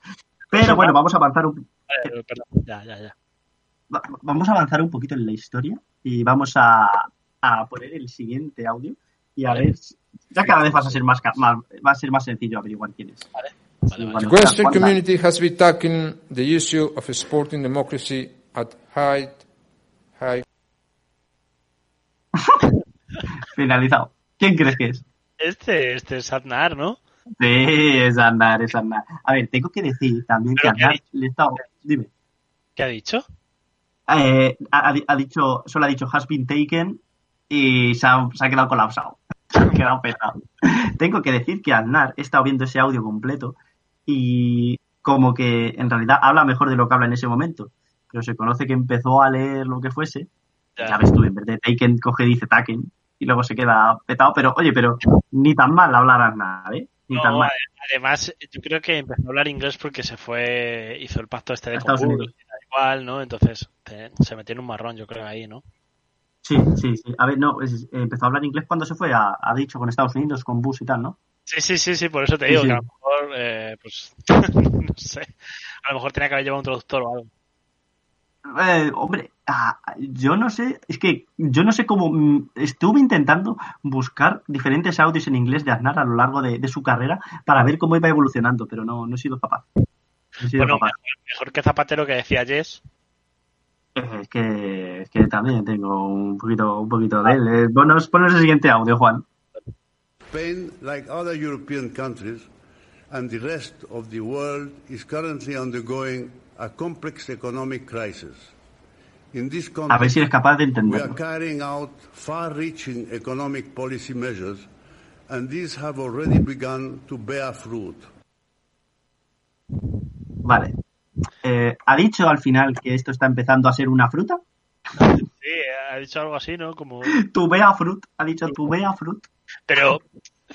S1: Pero bueno, vamos a avanzar un,
S2: Eh, ya, ya, ya.
S1: va- vamos a avanzar un poquito en la historia y vamos a, a poner el siguiente audio y a
S2: Vale.
S1: ver, ya cada vez vas a ser más, más- va a ser más sencillo averiguar quién es.
S2: Vale, vale.
S5: The Western community has been tackling the issue of supporting democracy at high, high
S1: Finalizado. ¿Quién crees que es?
S2: Este, este es Aznar, ¿no?
S1: Sí, es Andar, es Andar. A ver, tengo que decir también que
S2: Pero ¿qué ha
S1: Andar le está... Dime.
S2: ¿Qué ha dicho?
S1: Eh, ha, ha dicho, solo ha dicho has been taken y se ha, se ha quedado colapsado. Se ha quedado petado. Tengo que decir que Aznar he estado viendo ese audio completo y como que en realidad habla mejor de lo que habla en ese momento. Pero se conoce que empezó a leer lo que fuese.
S2: Ya.
S1: Ya ves tú, en vez de taken, coge y dice taken y luego se queda petado. Pero oye, pero ni tan mal hablar Aznar, ¿eh? Ni tan mal.
S2: además, yo creo que empezó a hablar inglés porque se fue, hizo el pacto este de da igual, ¿no? Entonces se metió en un marrón, yo creo, ahí, ¿no?
S1: Sí, sí, sí. A ver, no, es- empezó a hablar inglés cuando se fue, ha, ha dicho con Estados Unidos, con Bush y tal, ¿no?
S2: Sí, sí, sí, sí, por eso te
S1: Sí,
S2: digo
S1: sí.
S2: que a lo mejor, eh, pues, no sé, a lo mejor tenía que haber llevado un traductor o algo.
S1: Eh, hombre, ah, yo no sé, es que yo no sé cómo mm, estuve intentando buscar diferentes audios en inglés de Aznar a lo largo de, de su carrera para ver cómo iba evolucionando, pero no, no he sido capaz. No he sido
S2: Bueno,
S1: capaz.
S2: mejor, mejor que Zapatero que decía Yes.
S1: Eh, Es que, es que también tengo un poquito, un poquito de él. Eh, ponos, ponos el siguiente audio, Juan.
S6: Spain, like other European countries and the rest of the world, is currently undergoing a complex economic crisis. In this
S1: A ver
S6: context,
S1: si eres capaz de
S6: we are
S1: entenderlo.
S6: carrying out far-reaching economic policy measures, and these have already begun to bear fruit.
S1: Vale. Eh, ¿Ha dicho al final que esto está empezando a ser una fruta?
S2: Sí, ha dicho algo así, ¿no? Como...
S1: Tu vea fruit. Ha dicho tu vea fruit.
S2: Pero,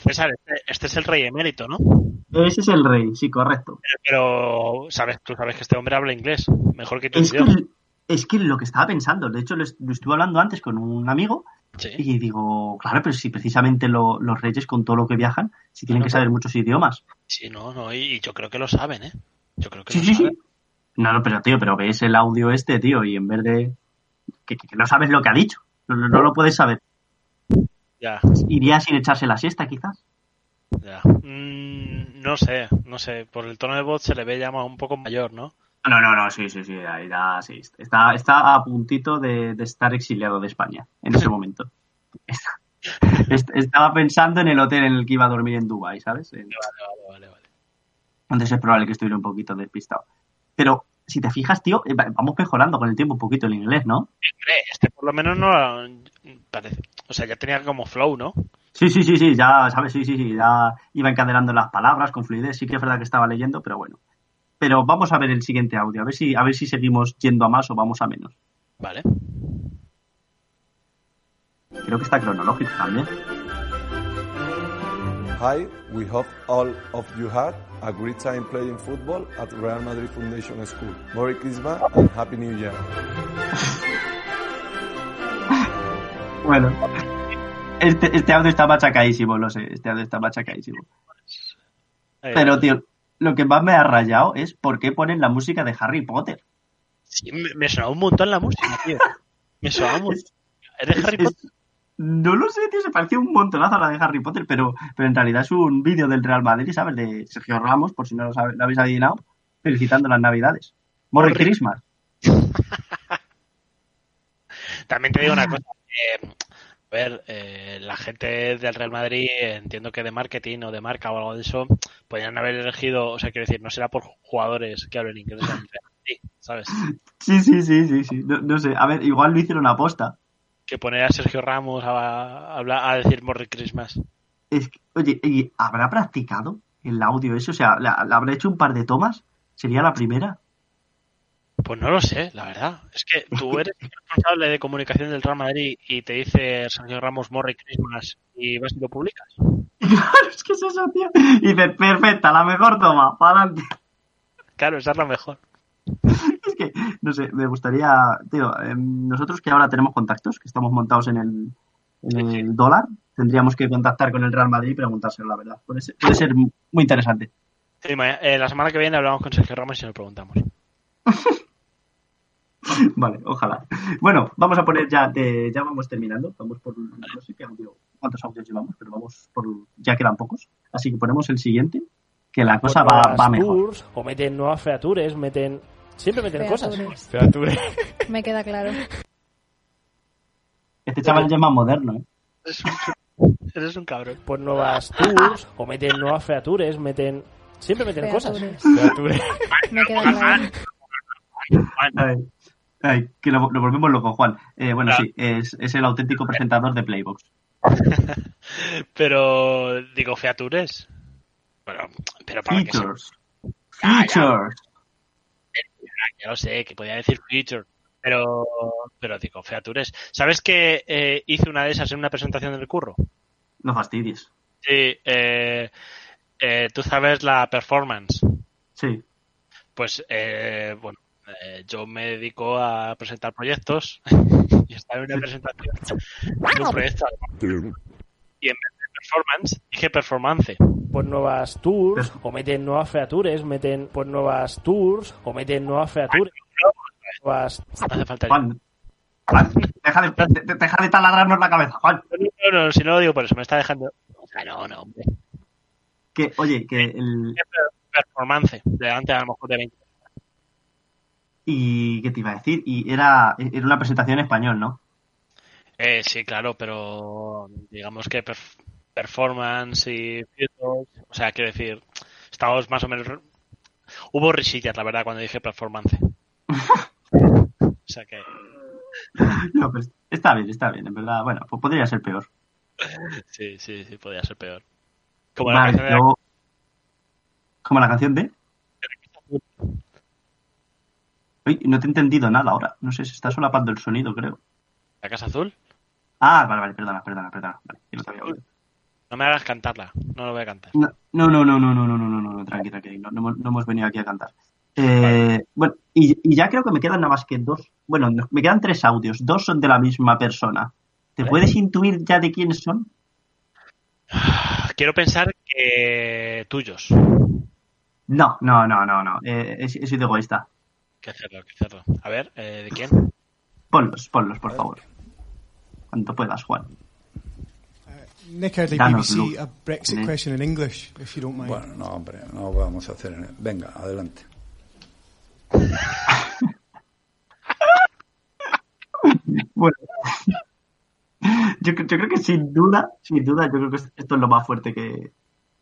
S2: César, este, este es el rey emérito, ¿no?
S1: Ese es el rey, sí, correcto.
S2: Pero, pero, sabes, tú sabes que este hombre habla inglés, mejor que tú y
S1: Es
S2: yo.
S1: que, es que lo que estaba pensando, de hecho lo, est- lo estuve hablando antes con un amigo
S2: Sí.
S1: y digo, claro, pero si precisamente lo- los reyes con todo lo que viajan, si tienen que saber muchos idiomas.
S2: Sí, no, no, y, y yo creo que lo saben, ¿eh? Yo creo que
S1: Sí,
S2: lo
S1: sí, sí.
S2: saben.
S1: No, no, pero tío, pero ves el audio este, tío, y en vez de... que, que- que no sabes lo que ha dicho, no lo puedes saber.
S2: Ya,
S1: Iría sin echarse la siesta, quizás.
S2: ya. Mm, no sé, no sé. Por el tono de voz se le ve ya un poco mayor, ¿no?
S1: No, no, no, sí, sí, sí, ahí da- sí, está, está a puntito de, de estar exiliado de España en ese momento. Está- estaba pensando en el hotel en el que iba a dormir en Dubai, ¿sabes?
S2: Vale, vale, vale, vale.
S1: Entonces es probable que estuviera un poquito despistado. Pero si te fijas, tío, eh, va- vamos mejorando con el tiempo un poquito el inglés, ¿no?
S2: Hombre, este por lo menos no parece. O sea, ya tenía como flow, ¿no?
S1: Sí, sí, sí, sí, ya, ¿sabes? Sí, sí, sí, ya iba encadenando las palabras con fluidez. Sí que es verdad que estaba leyendo, pero bueno. Pero vamos a ver el siguiente audio, a ver si, a ver si seguimos yendo a más o vamos a menos.
S2: Vale.
S1: Creo que está cronológico también.
S7: Hi, we hope all of you had a great time playing football at Real Madrid Foundation School. Merry Christmas and Happy New Year.
S1: Bueno. Este, este audio está machacadísimo, lo sé. Este audio está machacadísimo.
S2: Eh,
S1: Pero, tío, lo que más me ha rayado es por qué ponen la música de Harry Potter.
S2: sí, me, me sonaba un montón la música, tío. Me sonaba un montón. ¿Es de
S1: Es-
S2: Harry Potter?
S1: No lo sé, tío, se parecía un montonazo a la de Harry Potter, pero, pero en realidad es un vídeo del Real Madrid, ¿sabes? De Sergio Ramos, por si no lo, sabe- lo habéis adivinado, felicitando las Navidades. Merry- Christmas.
S2: También te digo una cosa. eh, a ver, eh, la gente del Real Madrid, entiendo que de marketing o de marca o algo de eso, podrían haber elegido, o sea, quiero decir, no será por jugadores que hablen inglés ¿sabes?
S1: Sí, sí, sí, sí, sí. No, no sé, a ver, igual lo hicieron aposta.
S2: Que poner a Sergio Ramos a, a, hablar- a decir Merry Christmas.
S1: Es que, oye, ¿y ¿habrá practicado el audio ese? O sea, ¿le, habrá hecho un par de tomas? ¿Sería la primera?
S2: Pues no lo sé, la verdad. Es que tú eres el responsable de comunicación del Real Madrid y te dice Sergio Ramos Merry Christmas y vas y lo publicas.
S1: Claro, es que es eso, tío. Y dices, perfecta, la mejor toma, para adelante.
S2: Claro, esa es la mejor.
S1: Que, no sé, me gustaría, tío, em, nosotros que ahora tenemos contactos, que estamos montados en el, en el dólar, tendríamos que contactar con el Real Madrid y preguntárselo, la verdad. Puede ser, puede ser muy interesante.
S2: Sí, eh, la semana que viene hablamos con Sergio Ramos y nos preguntamos.
S1: Vale, ojalá. Bueno, vamos a poner ya, de- ya vamos terminando. Vamos por, no sé qué audio, cuántos audios llevamos, pero vamos por, ya quedan pocos. Así que ponemos el siguiente, que la cosa va, va mejor.
S8: tours, o meten nuevas features, meten... Siempre meten cosas.
S9: Features.
S8: Features.
S9: Me queda claro.
S1: Este chaval ya es más moderno, ¿eh?
S2: Eres un, eres un cabrón.
S8: Pues nuevas tours, o meten nuevas features, meten... Siempre meten cosas.
S9: Features.
S8: Features.
S9: Me queda claro.
S1: Ay, ay, que lo, lo volvemos loco, Juan. Eh, bueno,
S2: Claro.
S1: sí, es, es el auténtico presentador de Playbox.
S2: Pero, digo, features. Bueno, pero para que se...
S1: Features.
S2: Ya lo sé, que podía decir feature. Pero, pero digo, features. ¿Sabes que eh, hice una de esas en una presentación del curro?
S1: No fastidies.
S2: Sí, eh, eh, tú sabes la performance.
S1: Sí.
S2: Pues, eh, bueno, eh, yo me dedico a presentar proyectos y estaba en una presentación de un proyecto y en vez de performance dije performance.
S8: Pues nuevas tours, o meten nuevas features, meten pues nuevas tours, o meten nuevas features. Nuevas...
S2: No hace falta.
S1: Juan, Juan, deja de, de- de- deja de taladrarnos la cabeza, Juan.
S2: No, no, no, si no lo digo por eso, me está dejando. O sea, no, no, hombre.
S1: Que, oye, que el...
S2: Performance, delante a lo mejor de 20.
S1: ¿Y qué te iba a decir? Y era, era una presentación en español, ¿no?
S2: Eh, sí, claro, pero digamos que perf- performance y o sea, quiero decir, estamos más o menos. Hubo risillas, la verdad, cuando dije performance. o sea que.
S1: No, pues está bien, está bien, en verdad. Bueno, pues podría ser peor.
S2: Sí, sí, sí, podría ser peor. Como la canción de
S1: Como la canción de... Uy, no te he entendido nada ahora. No sé, se está solapando el sonido, creo.
S2: la Casa Azul.
S1: Ah, vale, vale, perdona, perdona, perdona. Vale, que no te había oído.
S2: No me hagas cantarla, no lo voy a cantar.
S1: No, no, no, no, no, no, no, no, no, no, tranqui, tranqui, no, no hemos- no hemos venido aquí a cantar. Eh, Bueno, y, y ya creo que me quedan nada más que dos, bueno, no, me quedan tres audios, dos son de la misma persona. ¿Te puedes intuir ya de quiénes son?
S2: Quiero pensar que tuyos.
S1: No, no, no, no, no, eh, he, he sido egoísta.
S2: Qué cerdo, qué cerdo. A ver, eh, ¿de quién?
S1: Ponlos, ponlos, por favor. Cuanto puedas, Juan.
S10: Nick
S1: Danos
S10: BBC,
S1: luz.
S10: a Brexit
S1: Mm.
S10: question in English, if you don't mind.
S11: Bueno, no, hombre, no vamos a hacer. Venga, adelante.
S1: Bueno. Yo, yo creo que sin duda, sin duda, yo creo que esto es lo más fuerte que,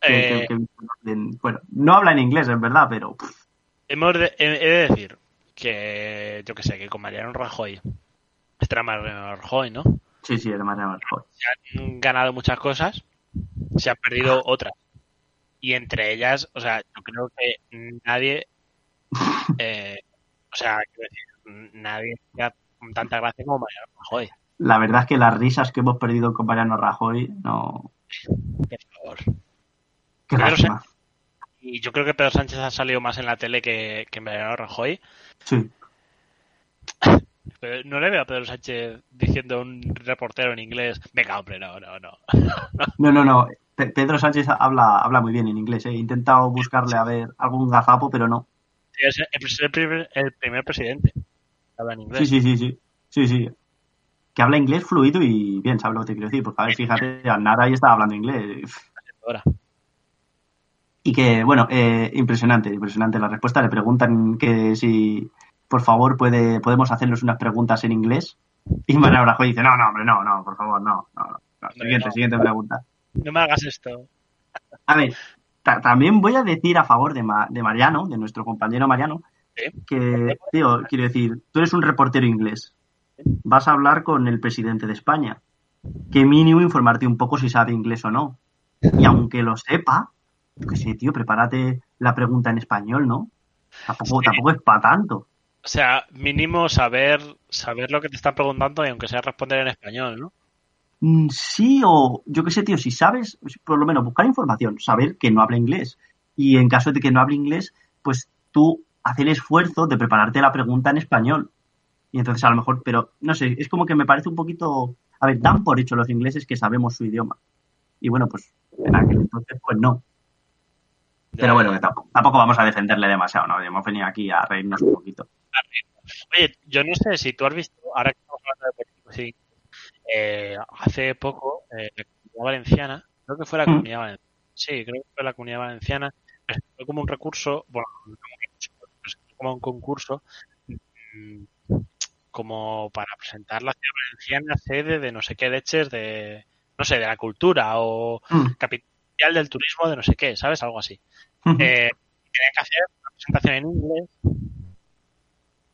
S1: que- que-
S2: Eh.
S1: que he visto en- Bueno, no habla en inglés, en verdad, pero pff,
S2: Hemos de, he he de decir que, yo que sé, que con Mariano Rajoy, este era Mariano Rajoy, ¿no?
S1: Sí, sí, era más mejor.
S2: Se han ganado muchas cosas, se han perdido otras. Y entre ellas, o sea, yo creo que nadie, eh, o sea, quiero decir, nadie da tanta gracia como Mariano Rajoy,
S1: La verdad es que las risas que hemos perdido con Mariano Rajoy, no.
S2: por favor.
S1: Qué
S2: Pedro
S1: lástima.
S2: Y yo creo que Pedro Sánchez ha salido más en la tele que, que Mariano Rajoy.
S1: Sí.
S2: Pero no le veo a Pedro Sánchez diciendo a un reportero en inglés, venga hombre, no, no, no.
S1: No, no, no. Pe- Pedro Sánchez habla, habla muy bien en inglés. ¿eh? He intentado buscarle a ver algún gazapo, pero no.
S2: Sí, es el, primer, el primer presidente que habla en inglés.
S1: Sí, sí, sí, sí. Sí, sí. Que habla inglés fluido y bien, sabe lo que te quiero decir. Porque, a ver, fíjate, Nara ahí estaba hablando inglés.
S2: Ahora.
S1: Y que, bueno, eh, impresionante, impresionante la respuesta. Le preguntan que si, por favor, puede, podemos hacernos unas preguntas en inglés. Y Mariano Rajoy dice, no, no, hombre, no, no, por favor, no. no, no. No, Siguiente, siguiente pregunta.
S2: No me hagas esto.
S1: A ver, ta- también voy a decir a favor de, Ma- de Mariano, de nuestro compañero Mariano, que, tío, quiero decir, tú eres un reportero inglés. Vas a hablar con el presidente de España. Que mínimo informarte un poco si sabe inglés o no. Y aunque lo sepa, yo qué sé, tío, prepárate la pregunta en español, ¿no? Tampoco, tampoco es para tanto.
S2: O sea, mínimo saber saber lo que te están preguntando y aunque sea responder en español, ¿no?
S1: Mm, Sí, o yo qué sé, tío, si sabes, por lo menos buscar información, saber que no habla inglés. Y en caso de que no hable inglés, pues tú hacer el esfuerzo de prepararte la pregunta en español. Y entonces a lo mejor, pero no sé, es como que me parece un poquito. A ver, dan por hecho los ingleses que sabemos su idioma. Y bueno, pues en aquel entonces, pues no. Pero bueno, que tampoco, tampoco vamos a defenderle demasiado, ¿no? Hemos venido aquí a reírnos un poquito.
S2: Oye, yo no sé si tú has visto, ahora que estamos hablando de políticos, sí, eh, hace poco, eh, la comunidad valenciana, creo que fue la
S1: Mm.
S2: comunidad valenciana, sí, creo que fue la comunidad valenciana, presentó como un recurso, bueno, no como un concurso, mm, como para presentar la ciudad valenciana sede de no sé qué leches de, no sé, de la cultura o
S1: Mm.
S2: capital del turismo de no sé qué, ¿sabes? Algo así. Eh, tenían que hacer una presentación en inglés.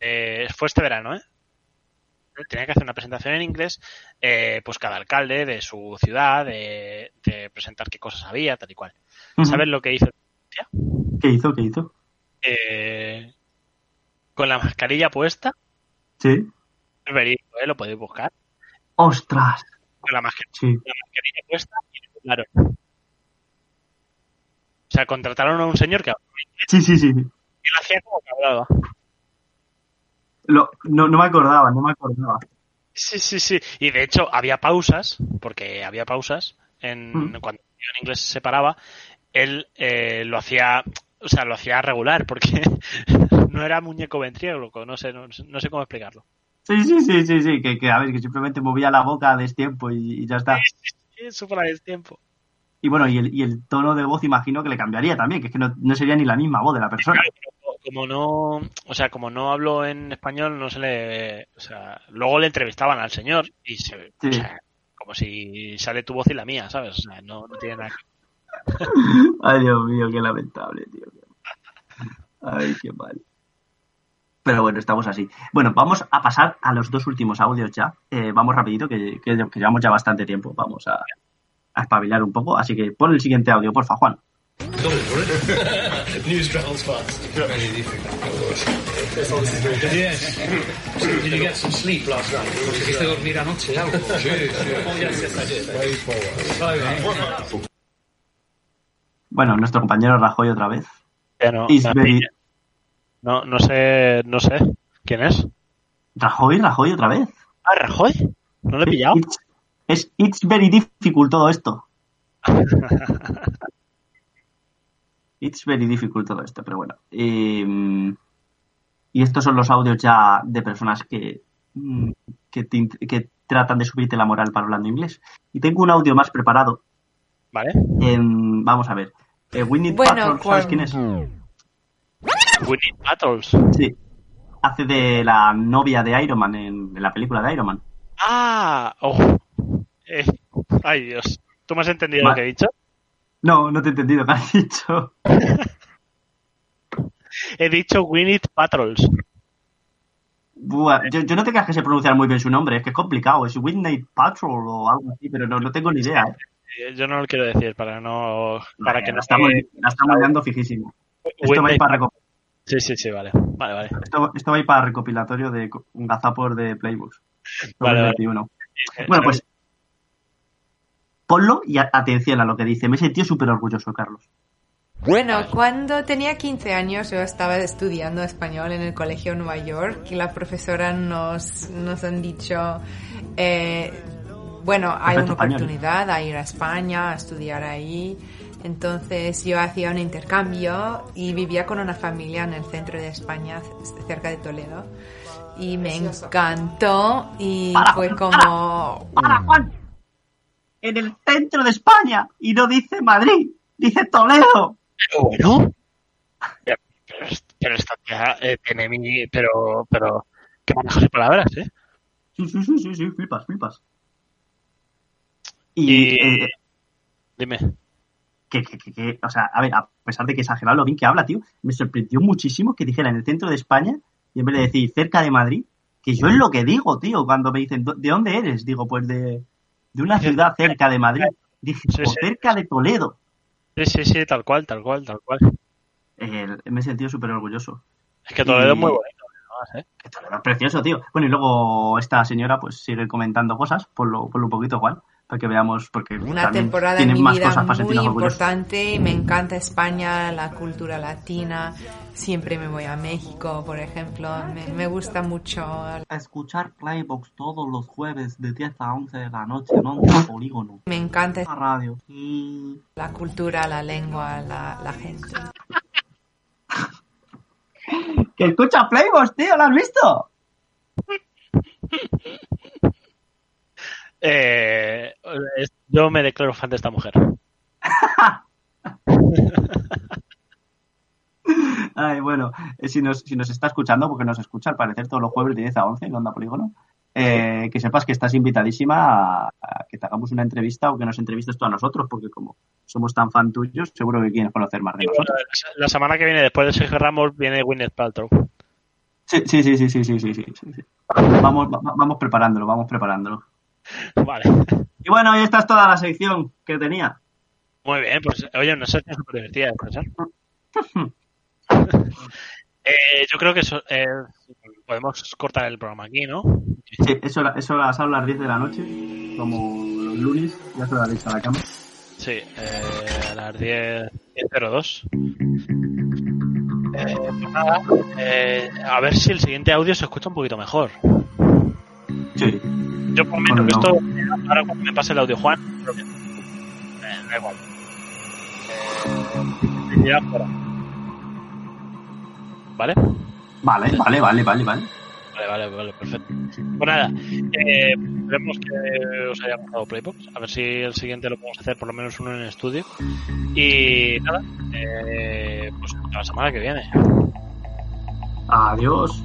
S2: Eh, fue este verano, ¿eh? Tenía que hacer una presentación en inglés, eh, pues cada alcalde de su ciudad, de, de presentar qué cosas había, tal y cual. ¿Sabes lo que hizo?
S1: ¿Qué hizo? ¿Qué hizo?
S2: Eh, con la mascarilla puesta,
S1: Sí.
S2: es verídico, ¿eh? Lo podéis buscar.
S1: ¡Ostras!
S2: Con la, masca-
S1: Sí.
S2: la mascarilla puesta y claro. O sea, contrataron a un señor que hablaba
S1: Sí, sí, sí.
S2: y él hacía como que hablaba.
S1: Lo- no, no me acordaba, no me acordaba.
S2: Sí, sí, sí. Y de hecho había pausas, porque había pausas en
S1: Mm.
S2: cuando el en inglés se paraba, él eh, lo hacía, o sea, lo hacía regular, porque no era muñeco ventríloco, no sé, no, no sé cómo explicarlo.
S1: Sí, sí, sí, sí, sí, que, que a ver, que simplemente movía la boca a destiempo y, y ya está.
S2: Sí, Eso para el tiempo.
S1: Y bueno, y el, y el tono de voz imagino que le cambiaría también, que es que no, no sería ni la misma voz de la persona.
S2: Claro, como no, o sea, como no hablo en español, no se le, o sea, luego le entrevistaban al señor y se,
S1: Sí.
S2: o sea, como si sale tu voz y la mía, ¿sabes? O sea, no, no tiene nada que
S1: Ay, Dios mío, qué lamentable, tío. Ay, qué mal. Pero bueno, estamos así. Bueno, vamos a pasar a los dos últimos audios ya. Eh, vamos rapidito, que, que- que llevamos ya bastante tiempo. Vamos a, a espabilar un poco. Así que pon el siguiente audio, porfa, Juan.
S12: News travels fast. Very difficult. This is very good. Yes. So did you get some sleep last night? ¿Conseguiste dormir anoche algo? Sí, sí. Oh, yes, yes, I did. Very forward.
S1: Bueno, nuestro compañero Rajoy otra vez.
S2: No,
S1: very-
S2: no, no sé, no sé. ¿Quién es?
S1: Rajoy, Rajoy otra vez.
S2: Ah, Rajoy. ¿No lo he pillado?
S1: It's, es It's very difficult todo esto. It's very difficult todo esto, pero bueno. Eh, y estos son los audios ya de personas que, mm, que, te que tratan de subirte la moral para hablando inglés. Y tengo un audio más preparado.
S2: Vale.
S1: Em, vamos a ver. Eh, Winnie
S13: Bueno,
S1: ¿sabes quién es?
S2: We need battles.
S1: Sí. Hace de la novia de Iron Man en, en la película de Iron Man.
S2: Ah, oh. Eh, ay, Dios. ¿Tú me has entendido lo que he dicho?
S1: No, no te he entendido qué has dicho.
S2: He dicho need patrols.
S1: Buah, yo, yo no te creas que se pronunciar muy bien su nombre, es que es complicado. Es Whitney Patrol o algo así, pero no, no tengo ni idea. ¿eh?
S2: Eh, Yo no lo quiero decir para no. Para que
S1: la
S2: no
S1: estamos, la estamos dando fijísimo. Esto va, a ir para reco-
S2: Sí, sí, sí, vale. Vale, vale.
S1: esto, esto va a ir para recopilatorio de gazapor de Playbooks.
S2: Vale, vale.
S1: 2021. Bueno, pues ponlo y atención a lo que dice. Me he sentido súper orgulloso, Carlos.
S13: Bueno, cuando tenía 15 años yo estaba estudiando español en el colegio en Nueva York y la profesora nos, nos han dicho, eh, bueno, hay
S1: Perfecto
S13: una
S1: español.
S13: oportunidad a ir a España, a estudiar ahí. Entonces yo hacía un intercambio y vivía con una familia en el centro de España, cerca de Toledo. Y me encantó y
S1: Para,
S13: fue como...
S1: ¡Para, Juan! En el centro de España y no dice Madrid, dice Toledo.
S2: Pero bueno. Pero, pero esta tía eh, tiene mi... Pero, pero... Que manejo de palabras, ¿eh?
S1: Sí, sí, sí, sí, sí, flipas, flipas. Y,
S2: Y-
S1: eh,
S2: Dime.
S1: que, que, que- que- o sea, a ver, a pesar de que exagerado lo bien que habla, tío, me sorprendió muchísimo que dijera en el centro de España y en vez de decir cerca de Madrid, que yo es lo que digo, tío, cuando me dicen, "¿Dó- ¿de dónde eres? Digo, pues de, de una ciudad cerca de Madrid. Dije,
S2: Sí,
S1: "O
S2: sí.
S1: cerca de Toledo.
S2: Sí, sí, sí, tal cual, tal cual, tal cual.
S1: Eh, me he sentido súper orgulloso.
S2: Es que Toledo es muy bonito, ¿eh?
S1: Que Toledo es precioso, tío. Bueno, y luego esta señora pues sigue comentando cosas, por lo, por lo poquito igual, para que veamos, porque
S13: Una temporada en
S1: tienen
S13: mi
S1: más
S13: vida
S1: cosas
S13: muy importante. Me encanta España, la cultura latina. Siempre me voy a México, por ejemplo. Me, me gusta mucho.
S1: Escuchar Playbox todos los jueves de 10 a 11 de la noche en Onda Polígono.
S13: Me encanta
S1: La radio. Y...
S13: la cultura, la lengua, la, la gente.
S1: ¡Que escucha Playbox, tío! ¿Lo has visto?
S2: Eh, yo me declaro fan de esta mujer.
S1: Ay, bueno, eh, si nos, si nos está escuchando, porque nos escucha al parecer todos los jueves de 10 a 11 en Onda Polígono, eh, que sepas que estás invitadísima a, a que te hagamos una entrevista o que nos entrevistes tú a nosotros, porque como somos tan fan tuyos, seguro que quieres conocer más de
S2: bueno,
S1: nosotros.
S2: la semana que viene, después de Sergio Ramos, viene Gwyneth Paltrow.
S1: Sí, sí, sí, sí, sí, sí, sí, sí, sí, sí. Vamos, va- vamos preparándolo, vamos preparándolo.
S2: Vale.
S1: Y bueno, ahí esta es toda la sección que tenía.
S2: Muy bien, pues oye, una sección súper divertida de. Eh, yo creo que eso, eh, podemos cortar el programa aquí, ¿no?
S1: Sí, eso, eso a las 10 de la noche, como los lunes, ya se lo habéis a la cama.
S2: Sí, eh, a las 10 10.02. Eh, pues nada, eh, a ver si el siguiente audio se escucha un poquito mejor.
S1: Sí.
S2: Yo prometo
S1: Bueno,
S2: que esto, eh, ahora cuando me pase el audio Juan, creo que- eh, da igual. Eh, ya fuera. ¿Vale?
S1: Vale, vale, vale, vale, vale.
S2: Vale, vale, vale, perfecto. Pues nada, eh, esperemos que os haya gustado Playbox. A ver si el siguiente lo podemos hacer por lo menos uno en el estudio. Y nada, eh, pues hasta la semana que viene.
S1: Adiós.